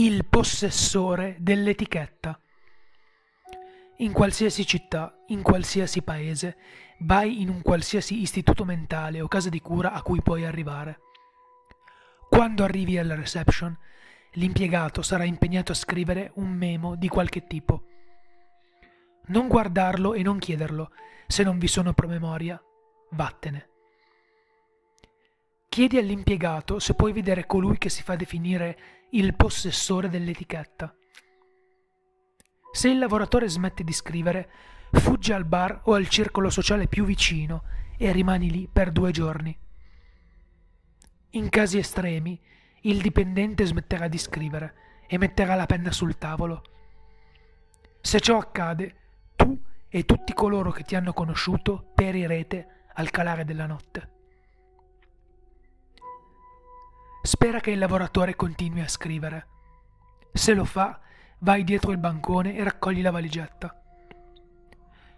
il possessore dell'etichetta. In qualsiasi città, in qualsiasi paese, vai in un qualsiasi istituto mentale o casa di cura a cui puoi arrivare. Quando arrivi alla reception, l'impiegato sarà impegnato a scrivere un memo di qualche tipo. Non guardarlo e non chiederlo, se non vi sono promemoria, vattene. Chiedi all'impiegato se puoi vedere colui che si fa definire il possessore dell'etichetta. Se il lavoratore smette di scrivere, fuggi al bar o al circolo sociale più vicino e rimani lì per due giorni. In casi estremi, il dipendente smetterà di scrivere e metterà la penna sul tavolo. Se ciò accade, tu e tutti coloro che ti hanno conosciuto perirete al calare della notte. Spera che il lavoratore continui a scrivere. Se lo fa, vai dietro il bancone e raccogli la valigetta.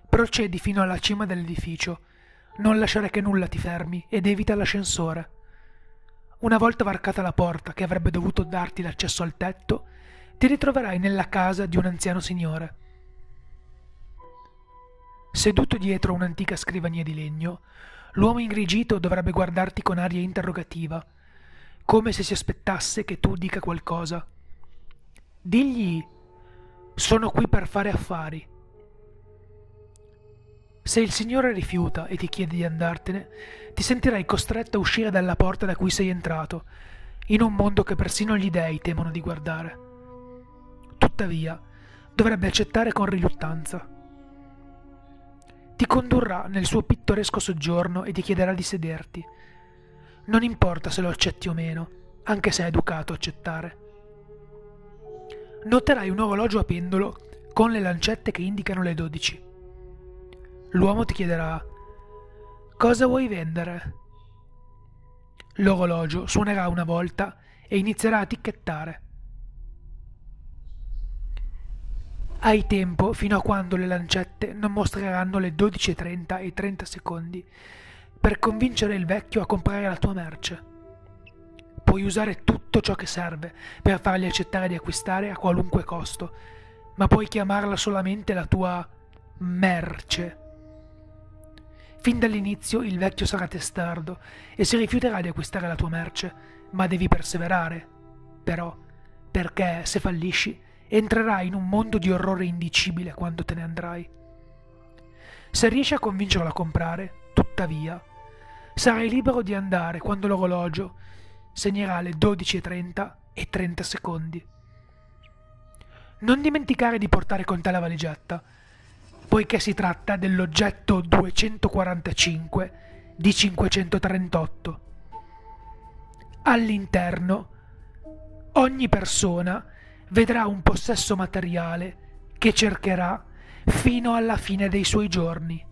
Procedi fino alla cima dell'edificio. Non lasciare che nulla ti fermi ed evita l'ascensore. Una volta varcata la porta che avrebbe dovuto darti l'accesso al tetto, ti ritroverai nella casa di un anziano signore. Seduto dietro un'antica scrivania di legno, l'uomo ingrigito dovrebbe guardarti con aria interrogativa come se si aspettasse che tu dica qualcosa. Digli, sono qui per fare affari. Se il Signore rifiuta e ti chiede di andartene, ti sentirai costretto a uscire dalla porta da cui sei entrato, in un mondo che persino gli dei temono di guardare. Tuttavia, dovrebbe accettare con riluttanza. Ti condurrà nel suo pittoresco soggiorno e ti chiederà di sederti non importa se lo accetti o meno, anche se è educato accettare. Noterai un orologio a pendolo con le lancette che indicano le 12. L'uomo ti chiederà Cosa vuoi vendere? L'orologio suonerà una volta e inizierà a ticchettare. Hai tempo fino a quando le lancette non mostreranno le 12.30 e 30 secondi per convincere il vecchio a comprare la tua merce. Puoi usare tutto ciò che serve per fargli accettare di acquistare a qualunque costo, ma puoi chiamarla solamente la tua merce. Fin dall'inizio il vecchio sarà testardo e si rifiuterà di acquistare la tua merce, ma devi perseverare. Però, perché se fallisci, entrerai in un mondo di orrore indicibile quando te ne andrai. Se riesci a convincerlo a comprare, tuttavia, Sarai libero di andare quando l'orologio segnerà le 12.30 e 30 secondi. Non dimenticare di portare con te la valigetta, poiché si tratta dell'oggetto 245 di 538. All'interno, ogni persona vedrà un possesso materiale che cercherà fino alla fine dei suoi giorni.